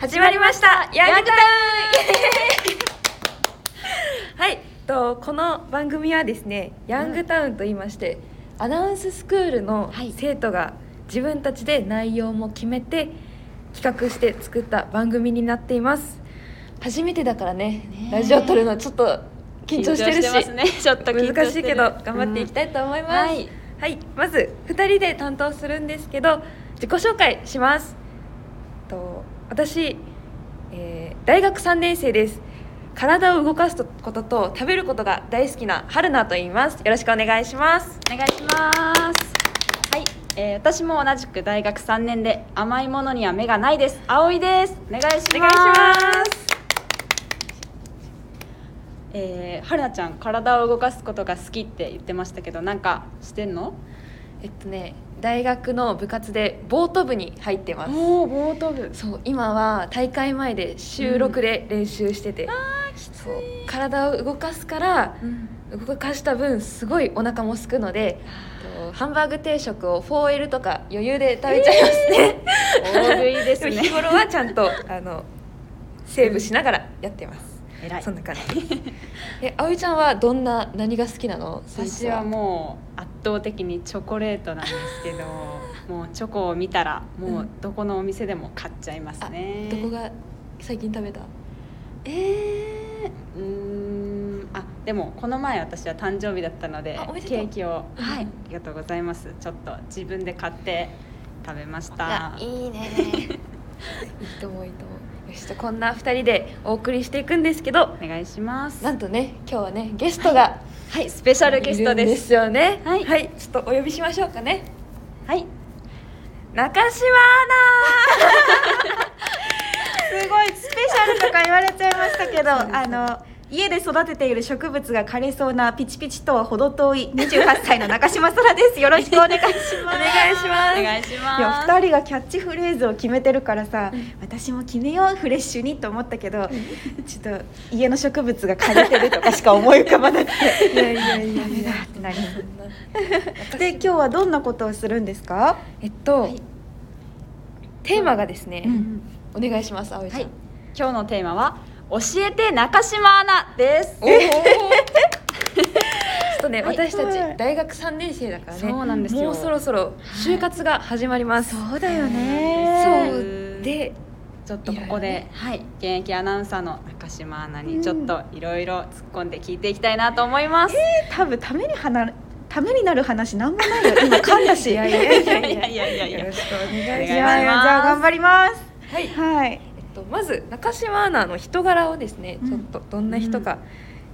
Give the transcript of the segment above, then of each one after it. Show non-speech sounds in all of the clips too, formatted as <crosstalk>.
始まりました。ヤングタウン。はい。とこの番組はですねヤングタウンと言いまして、アナウンススクールのはい。生徒が自分たちで内容も決めて企画して作った番組になっています。初めてだからねラジオ撮るのちょっと緊張してるし。ね。ちょっと難しいけど頑張っていきたいと思います、うんはい。はい、まず2人で担当するんですけど自己紹介します。と私、えー大学3年生です。体を動かすことと食べることが大好きな春菜と言います。よろしくお願いします。お願いします。はい、えー、私も同じく大学3年で甘いものには目がないです。葵です。お願いします。お願いします。えー、春菜ちゃん体を動かすことが好きって言ってましたけどなんかしてんの？えっとね大学の部活でボート部に入ってます。おおボート部。そう今は大会前で週6で練習してて、そう体を動かすからうん。動かした分すごいお腹も空くのでとハンバーグ定食を 4L とか余裕で食べちゃいますね。<laughs> 大食いですね。も <laughs> 日頃はちゃんとあのセーブしながらやってます偉い。そんな感じ。<laughs> え葵ちゃんはどんな何が好きなの？私はもう圧倒的にチョコレートなんですけど <laughs> もうチョコを見たらもうどこのお店でも買っちゃいますね、どこが最近食べた？えー、うーんあでもこの前私は誕生日だったのでケーキをうん。はいありがとうございます。ちょっと自分で買って食べましいたやいいね。<laughs> いいと思ういいと思うよしじゃあこんな2人でお送りしていくんですけどお願いします。なんとね今日はねゲストがはいスペシャルゲストいるんでですすよね。はい。ちょっとお呼びしましょうかね。はい。中島ア <laughs> すごいスペシャルとか言われちゃいましたけど <laughs> あの家で育てている植物が枯れそうなピチピチとは程遠い28歳の中島空です。よろしくお願いします。ナお願いします。お願いしますいや2人がキャッチフレーズを決めてるからさ、私も決めようフレッシュにと思ったけど、ちょっと家の植物が枯れてるとかしか思い浮かばなくていやいやいやダメいやだってなりそんなで今日はどんなことをするんですか、えっと、はい。テーマがですね、うん。お願いします葵ちゃん、はい。今日のテーマは教えて中島アナです。おー。<laughs> とね、私たち大学三年生だからねそうなんですもうそろそろ就活が始まります、そうだよね。そう。でちょっとここで、はい、現役アナウンサーの中島アナにちょっといろいろ突っ込んで聞いていきたいなと思います、うん、えー、多分ためにはなためになる話なんもないよ。今噛んだし。いやいやいやいやいや。よろしくお願いします。じゃあ頑張ります。はい、はい。と、まず中島アナの人柄をですね、うん。ちょっとどんな人か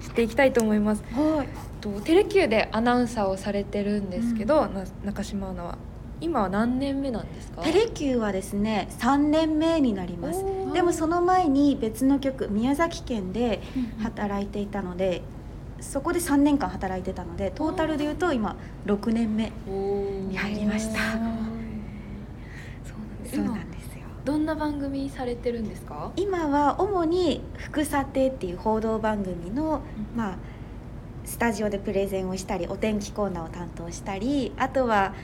知っていきたいと思います、はい。とテレキューでアナウンサーをされてるんですけど、な中島アナは。今は何年目なんですか？テレキューはですね3年目になります。でもその前に別の局宮崎県で働いていたのでそこで3年間働いてたのでトータルで言うと今6年目に入りました。そうなんですどんな番組されてるんですか？今は主に「福さて」っていう報道番組の、うん。まあスタジオでプレゼンをしたりお天気コーナーを担当したりあとは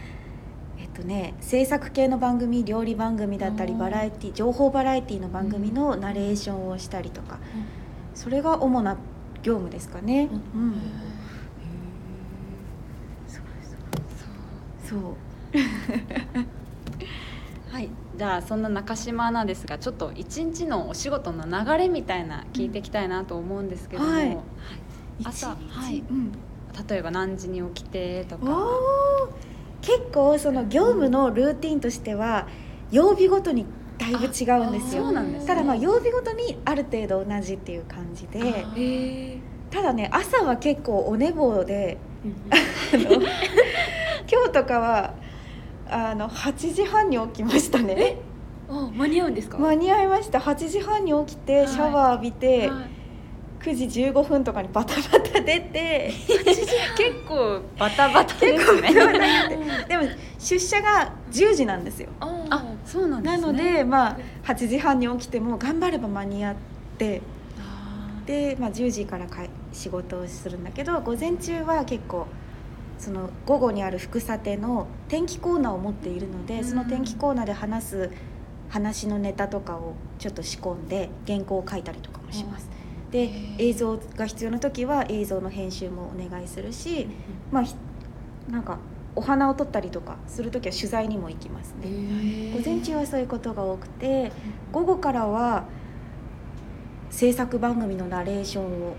えっとね制作系の番組料理番組だったりバラエティ情報バラエティの番組のナレーションをしたりとか、それが主な業務ですかね。うん。うん。そう。<laughs> はい、じゃあそんな中島アナですがちょっと一日のお仕事の流れみたいな聞いていきたいなと思うんですけども、はい。朝はい。うん。例えば何時に起きてとか。結構その業務のルーティンとしては曜日ごとにだいぶ違うんですあよね。ただまあ曜日ごとにある程度同じっていう感じで。ただね朝は結構お寝坊で。ー <laughs> あの <laughs> 今日とかはあの8時半に起きましたね。あ間に合うんですか、間に合いました。8時半に起きてはい。シャワー浴びて、はい。9時15分とかにバタバタ出て <laughs> 結構バタバタですね。でも出社が10時なんですよ。ああそうなんですなねのでまあ8時半に起きても頑張れば間に合ってで、まあ、10時からかい仕事をするんだけど午前中は結構その午後にある福さての天気コーナーを持っているので、うん。その天気コーナーで話す話のネタとかをちょっと仕込んで原稿を書いたりとかもします。で映像が必要な時は映像の編集もお願いするし、まあひなんかお花を撮ったりとかする時は取材にも行きますね。午前中はそういうことが多くて午後からは制作番組のナレーションを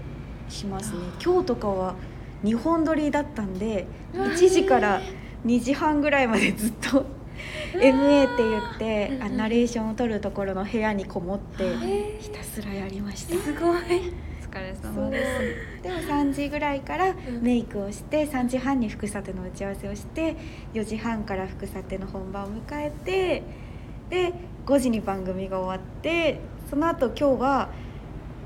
しますね。今日とかは2本撮りだったんで1時から2時半ぐらいまでずっと MA って言ってあナレーションを撮るところの部屋にこもってひたすらやりました。すごい。お疲れ様です。でも3時ぐらいからん。メイクをして3時半に副査定の打ち合わせをして4時半から副査定の本番を迎えてで5時に番組が終わってその後今日は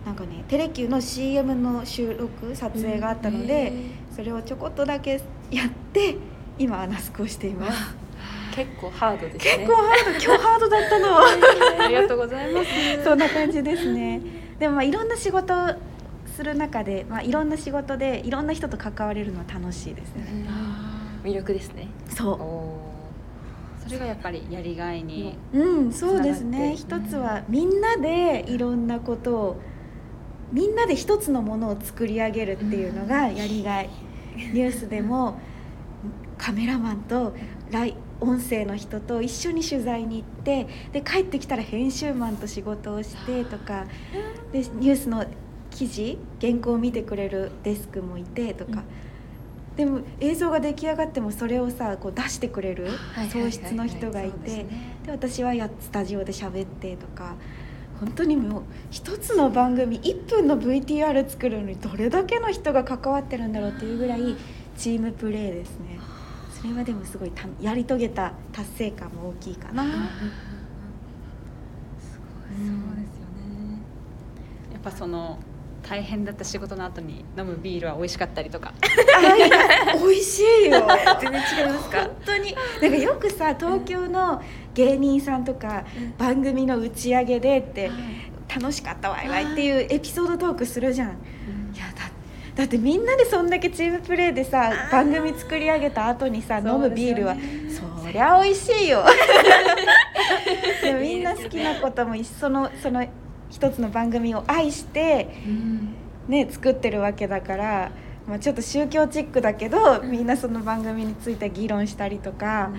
なんかねテレキューの CM の収録撮影があったので、それをちょこっとだけやって今アナスクをしています。<laughs> 結構ハードですね。結構ハード今日ハードだったの。<laughs> ありがとうございます。<laughs> そんな感じですね。でもまあいろんな仕事をする中で、まあいろんな仕事でいろんな人と関われるのは楽しいですね。魅力ですね。そおそれがやっぱりやりがいにう。うん、そうですね。一つはみんなでいろんなことをみんなで一つのものを作り上げるっていうのがやりがい。ニュースでもカメラマンとライ音声の人と一緒に取材に行ってで帰ってきたら編集マンと仕事をしてとかでニュースの記事原稿を見てくれるデスクもいてとか、でも映像が出来上がってもそれをさこう出してくれるはいはいはい創出の人がいてね。で私はやスタジオで喋ってとか本当にもう一つの番組1分の VTR 作るのにどれだけの人が関わってるんだろうっていうぐらいチームプレーですね。それはでもすごいたやり遂げた達成感も大きいかな、そうですよね。やっぱその大変だった仕事の後に飲むビールは美味しかったりとか。美味しいよ。<laughs> 全然違いますか？本当に。なんかよくさ東京の芸人さんとか番組の打ち上げでって楽しかったわいわいっていうエピソードトークするじゃん。いやだだってみんなでそんだけチームプレーでさ番組作り上げた後にさ飲むビールはそりゃ美味しいよ。<laughs> でもみんな好きなことも一緒のその一つの番組を愛してね作ってるわけだから、まあ、ちょっと宗教チックだけどみんなその番組について議論したりとか、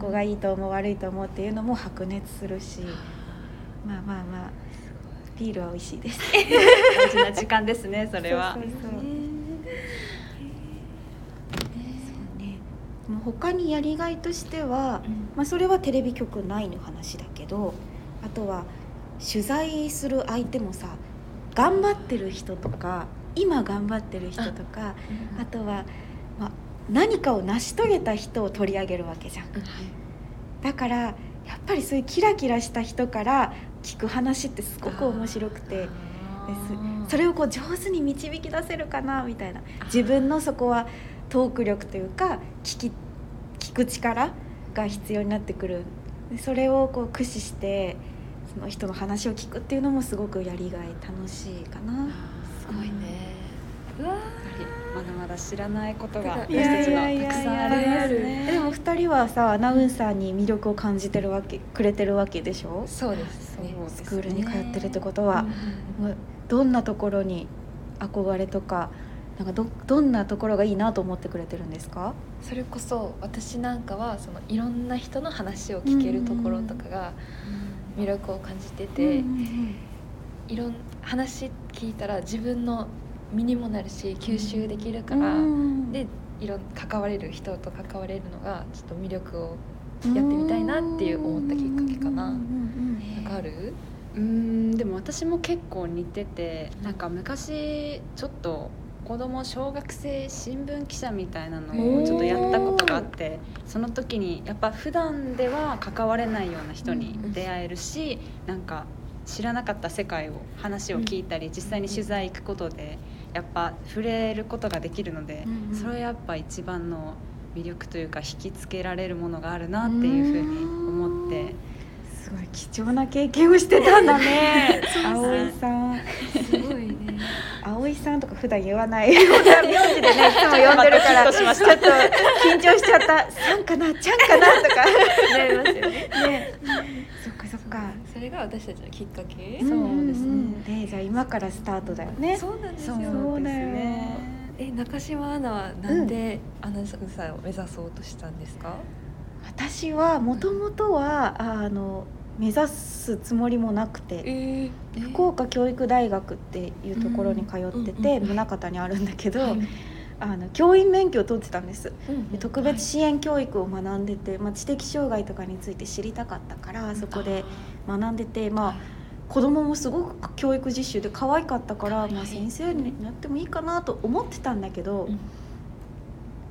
ここがいいと思う悪いと思うっていうのも白熱するしまあまあまあビールは美味しいです。大事な時間ですね <laughs> それは。そうそうそう。そうね。もう他にやりがいとしては、まあ、それはテレビ局内の話だけどあとは取材する相手もさ頑張ってる人とか今頑張ってる人とかあとは、まあ、何かを成し遂げた人を取り上げるわけじゃん。だからやっぱりそういうキラキラした人から聞く話ってすごく面白くて。です。それをこう上手に導き出せるかなみたいな。自分のそこはトーク力というか聞き聞く力が必要になってくる。でそれをこう駆使してその人の話を聞くっていうのもすごくやりがい楽しいかな。すごいね。うわやっぱりまだまだ知らないことがい私たちやいや。のたくさんありますでね。も二人はさアナウンサーに魅力を感じてるわけくれてるわけでしょ？そうですね。そうですねスクールに通ってるってことは、うん。もうどんなところに憧れとかなんかどどんなところがいいなと思ってくれてるんですか？それこそ私なんかはそのいろんな人の話を聞けるところとかが魅力を感じてて、いろん話聞いたら自分の身にもなるし吸収できるから、でいろん関われる人と関われるのがちょっと魅力をやってみたいなっていう思ったきっかけかな。なんかある？うー。んでも私も結構似ててなんか昔ちょっと子供小学生新聞記者みたいなのをちょっとやったことがあってその時にやっぱ普段では関われないような人に出会えるしなんか知らなかった世界を話を聞いたり実際に取材行くことでやっぱ触れることができるのでうんうん。それはやっぱ一番の魅力というか引きつけられるものがあるなっていうふうに思って。すごい貴重な経験をしてたんだね。<laughs> 葵さん。すごい。ね葵さんとか普段言わない名字でねいつも呼んでるからちょっと緊張しちょっと緊張しちゃった「さんかなちゃんかな」とか。なりますよね。ね。そっかそっか。それが私たちのきっかけ？そうですね。んんでじゃあ今からスタートだよね。そうなんですよ。そうだよ。え中島アナはなんでアナウンサーを目指そうとしたんですか、私はもともとはあの目指すつもりもなくてえ福岡教育大学っていうところに通ってうんうんてうん。宗像にあるんだけど、はい。あの教員免許を取ってたんです。うんで特別支援教育を学んでて、まあ、知的障害とかについて知りたかったからそこで学んでてまあ子供もすごく教育実習で可愛かったから、はい。まあ、先生になってもいいかなと思ってたんだけど、うん。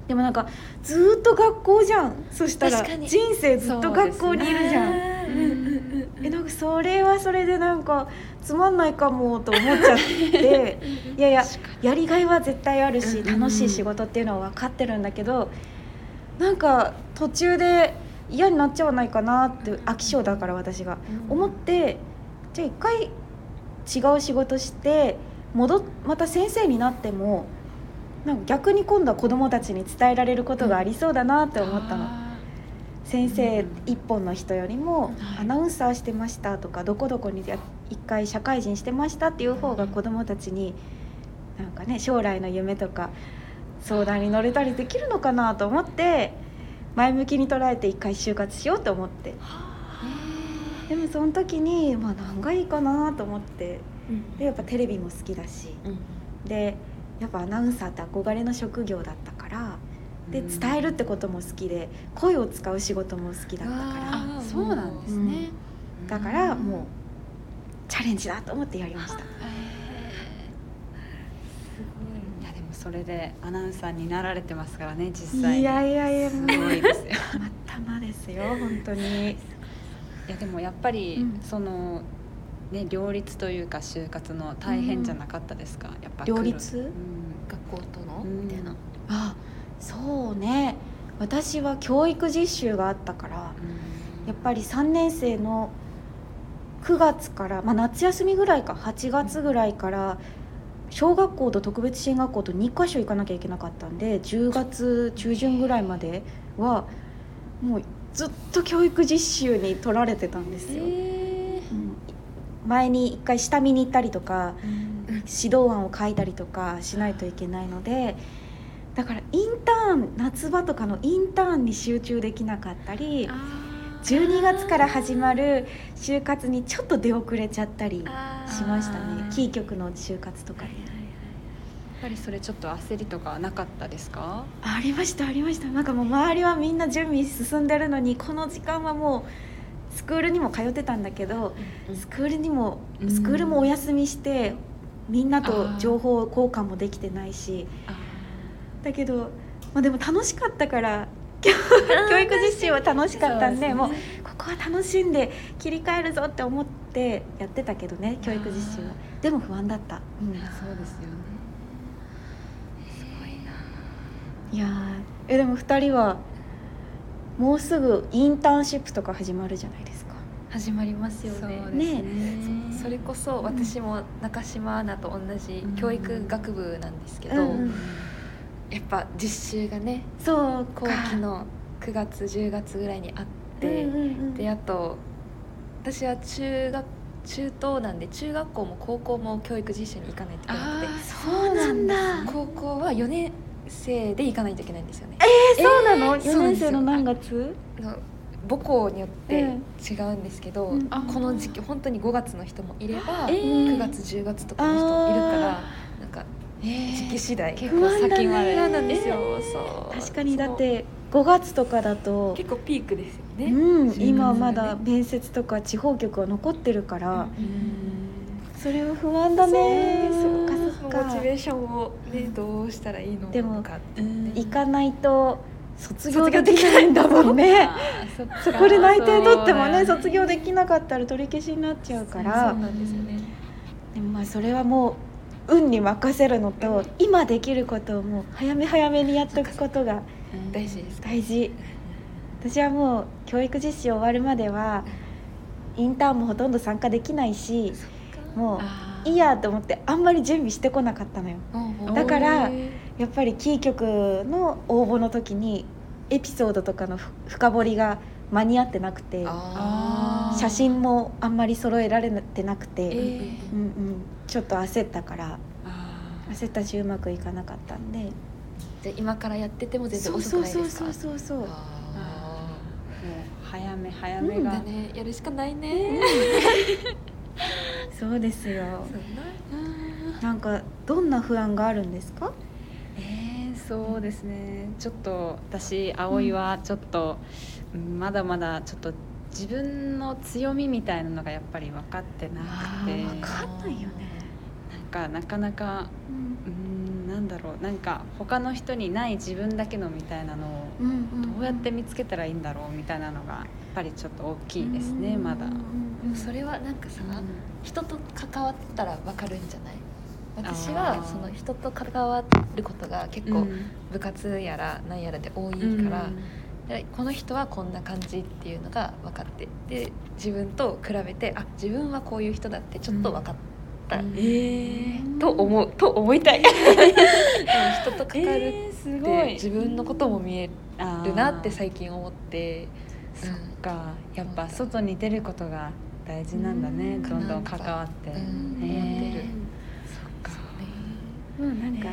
でもなんかずーっと学校じゃん。そしたら人生ずっと学校にいるじゃん。えなんかそれはそれでなんかつまんないかもと思っちゃって。<laughs> いやいややりがいは絶対あるしうん楽しい仕事っていうのは分かってるんだけどなんか途中で嫌になっちゃわないかなって飽き性だから私が。思ってじゃあ一回違う仕事して戻っまた先生になってもなんか逆に今度は子どもたちに伝えられることがありそうだなって思ったの。先生一本の人よりもはい。アナウンサーしてましたとかどこどこにや一回社会人してましたっていう方が子どもたちになんかね将来の夢とか相談に乗れたりできるのかなと思って前向きに捉えて一回就活しようと思って。でもその時にまあ何がいいかなと思って。うん。でやっぱテレビも好きだし。うん。でやっぱアナウンサーって憧れの職業だったからで伝えるってことも好きで声を使う仕事も好きだったから。ああそうなんですね、だからもうチャレンジだと思ってやりました。いやでもそれでアナウンサーになられてますからね実際に。いやいやいやすもうごいですよ。た <laughs> またまですよ本当に。いやでもやっぱり、うん。そのね両立というか就活の大変じゃなかったですか、やっぱ両立？うん。学校との？うん。みたいな。あそうね。私は教育実習があったからやっぱり3年生の9月から、まあ、夏休みぐらいか8月ぐらいから小学校と特別支援学校と2箇所行かなきゃいけなかったんで10月中旬ぐらいまではもうずっと教育実習に取られてたんですよ。うん。前に一回下見に行ったりとか指導案を書いたりとかしないといけないのでだからインターン夏場とかのインターンに集中できなかったり12月から始まる就活にちょっと出遅れちゃったりしましたね。キー局の就活とかで。やっぱりそれちょっと焦りとかなかったですか？ありましたありました。なんかもう周りはみんな準備進んでるのにこの時間はもうスクールにも通ってたんだけどスクールにもうん。スクールもお休みしてみんなと情報交換もできてないしだけど、まあ、でも楽しかったから教 <laughs> 教育実習は楽しかったんでもうここは楽しんで切り替えるぞって思ってやってたけどね教育実習は。でも不安だった、うん。そうですよね。いやーえでも2人はもうすぐインターンシップとか始まるじゃないですか。始まりますよそうねですね。それこそ私も中島アナと同じ教育学部なんですけど、うんうんやっぱ実習がねそう後期の9月10月ぐらいにあって、うんうんうん。であと私は中学中等なんで中学校も高校も教育実習に行かないといけなくて。そうなんだ。高校は4年生で行かないといけないんですよね。えそうなの、えー4年生の何月？の母校によってうん。違うんですけど、うん。この時期本当に5月の人もいれば、えー。9月10月とかの人もいるから時期次第。結構先まで。なんですよそう。確かにだって5月とかだと結構ピークですよね、うん、今がね。まだ面接とか地方局は残ってるから、うん。それは不安だね。そそうっかそっモかチベーションをねどうしたらいいのでもかって。ね行かないと卒業できないんだもんね。そこで内定取ってもね卒業できなかったら取り消しになっちゃうから。そうなんですよもまあそれはもう運に任せるのと今できることをもう早め早めにやっておくことがうん。大事ですか？大事。私はもう教育実習終わるまではインターンもほとんど参加できないしもういいやと思ってあんまり準備してこなかったのよ。だからやっぱりキー局の応募の時にエピソードとかのふ深掘りが間に合ってなくてあ写真もあんまり揃えられてなくて、えー。うんうん、ちょっと焦ったからあ焦ったしうまくいかなかったんで。じゃあ今からやってても全然そう遅くそうそうないですか？そうそうそうあー。もう早め早うんめが、ーだねやるしかないね。そうですよ。な。んかどんな不安があるんですか？えーそうですね。ちょっと私葵はちょっと、うんまだまだちょっと自分の強みみたいなのがやっぱり分かってなくて。分かんないよねかなかなかうん。なんだろうなんか他の人にない自分だけのみたいなのをうんうんどうやって見つけたらいいんだろうみたいなのがやっぱりちょっと大きいですねまだ。それはなんかさ、人と関わったらわかるんじゃない？私はその人と関わることが結構部活やら何やらで多いから、でこの人はこんな感じっていうのが分かってで自分と比べてあ自分はこういう人だってちょっと分かった、うんえー。と思うと思いたい。でも人と関わるっごい。て自分のことも見えあーるなって最近思って。そっか。やっぱ外に出ることが大事なんだね。うん。どんどん関わって、うんへー思ってるそっか。もうなんか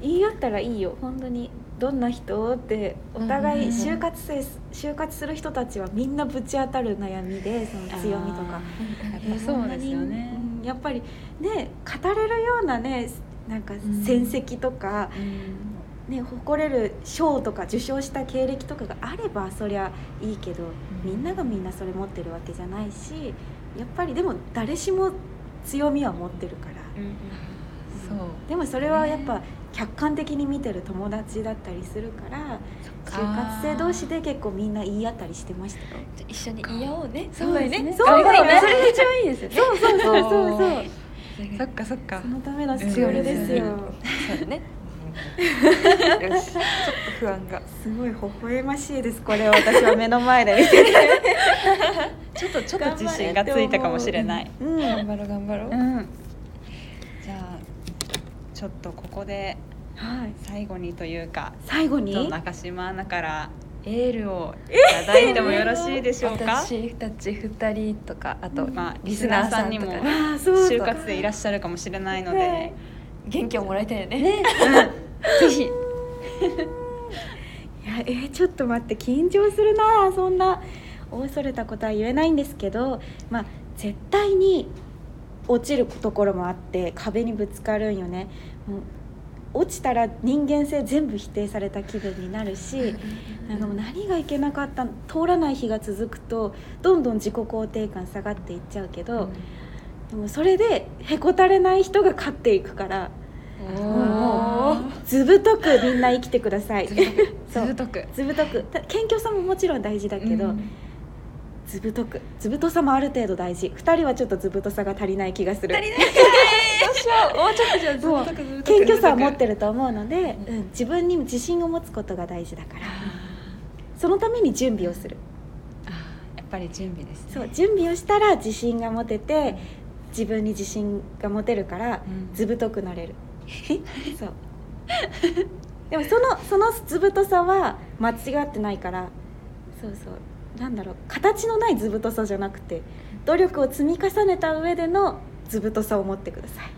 言い合ったらいいよ。本当にどんな人ってお互いうん就活生就活する人たちはみんなぶち当たる悩みでその強みとか。あー。やっぱそうですよねうん。やっぱりね語れるようなねなんかん。戦績とか、ね、誇れる賞とか受賞した経歴とかがあればそりゃいいけど、みんながみんなそれ持ってるわけじゃないしやっぱりでも誰しも強みは持ってるから、そう。でもそれはやっぱ客観的に見てる友達だったりするから就活生同士で結構みんな言い合ったりしてましたよ。じゃあ一緒に言い合おうね。そうですね。すごいそうだね。それが一番いいですよね。そうそうそうそうそう。そっかそっか。そのためのスクールですよ。そうだね。よし。ちょっと不安が。すごい微笑ましいです。これを私は目の前で見てて。<laughs> ちょっとちょっと自信がついたかもしれない。う。ん、頑張ろう頑張ろう、うん。じゃあちょっとここではい。最後にというか最後に？中島アナからエールをいただいてもよろしいでしょうか、私たち二人とかあと、まあリスナーさんにも就活でいらっしゃるかもしれないので、はい元気をもらいたいよね。ぜひ。<laughs> いやえーちょっと待って緊張するな。そんな大それたことは言えないんですけどまあ絶対に落ちるところもあって壁にぶつかるんよね。もう落ちたら人間性全部否定された気分になるしなんかもう何がいけなかった通らない日が続くとどんどん自己肯定感下がっていっちゃうけど、でもそれでへこたれない人が勝っていくからずぶとくみんな生きてください。<laughs> ずぶとく。ずぶとく。た謙虚さももちろん大事だけど、うん。ずぶとく。ずぶとさもある程度大事。2人はちょっとずぶとさが足りない気がする。足りないどうしよう。もうちょっとじゃあ謙虚さを持ってると思うので、うん、自分に自信を持つことが大事だからそのために準備をするあーやっぱり準備ですねそう準備をしたら自信が持てて自分に自信が持てるからうんずぶとくなれるそうでもそのそのずぶとさは間違ってないからそうそうなんだろう形のないずぶとさじゃなくて努力を積み重ねた上でのずぶとさを持ってください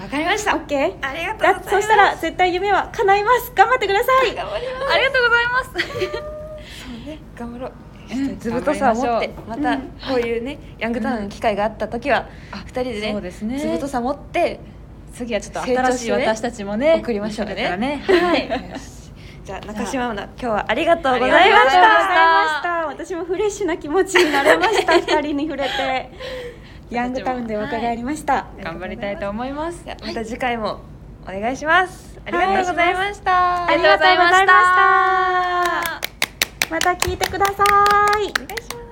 わかりました。OK ありがとうございだます。そしたら絶対夢は叶います。頑張ってください。頑張ります。ありがとうございます。そうね。頑張ろう。うんずぶとさを持ってまたこういうねヤングタウンの機会があった時はあ二人でねそうですね。ずぶとさ持って次はちょっと成長新しい私たちもね送りましょうね。はい。じゃあ中島アナ今日はありがとうございまありがとうございしたました。私もフレッシュな気持ちになれました。二人に触れてヤングタウンで若返りました、頑張りたいと思います。また次回もお願いします。ありがとうございました。ありがとうございました。また聞いてください。お願いします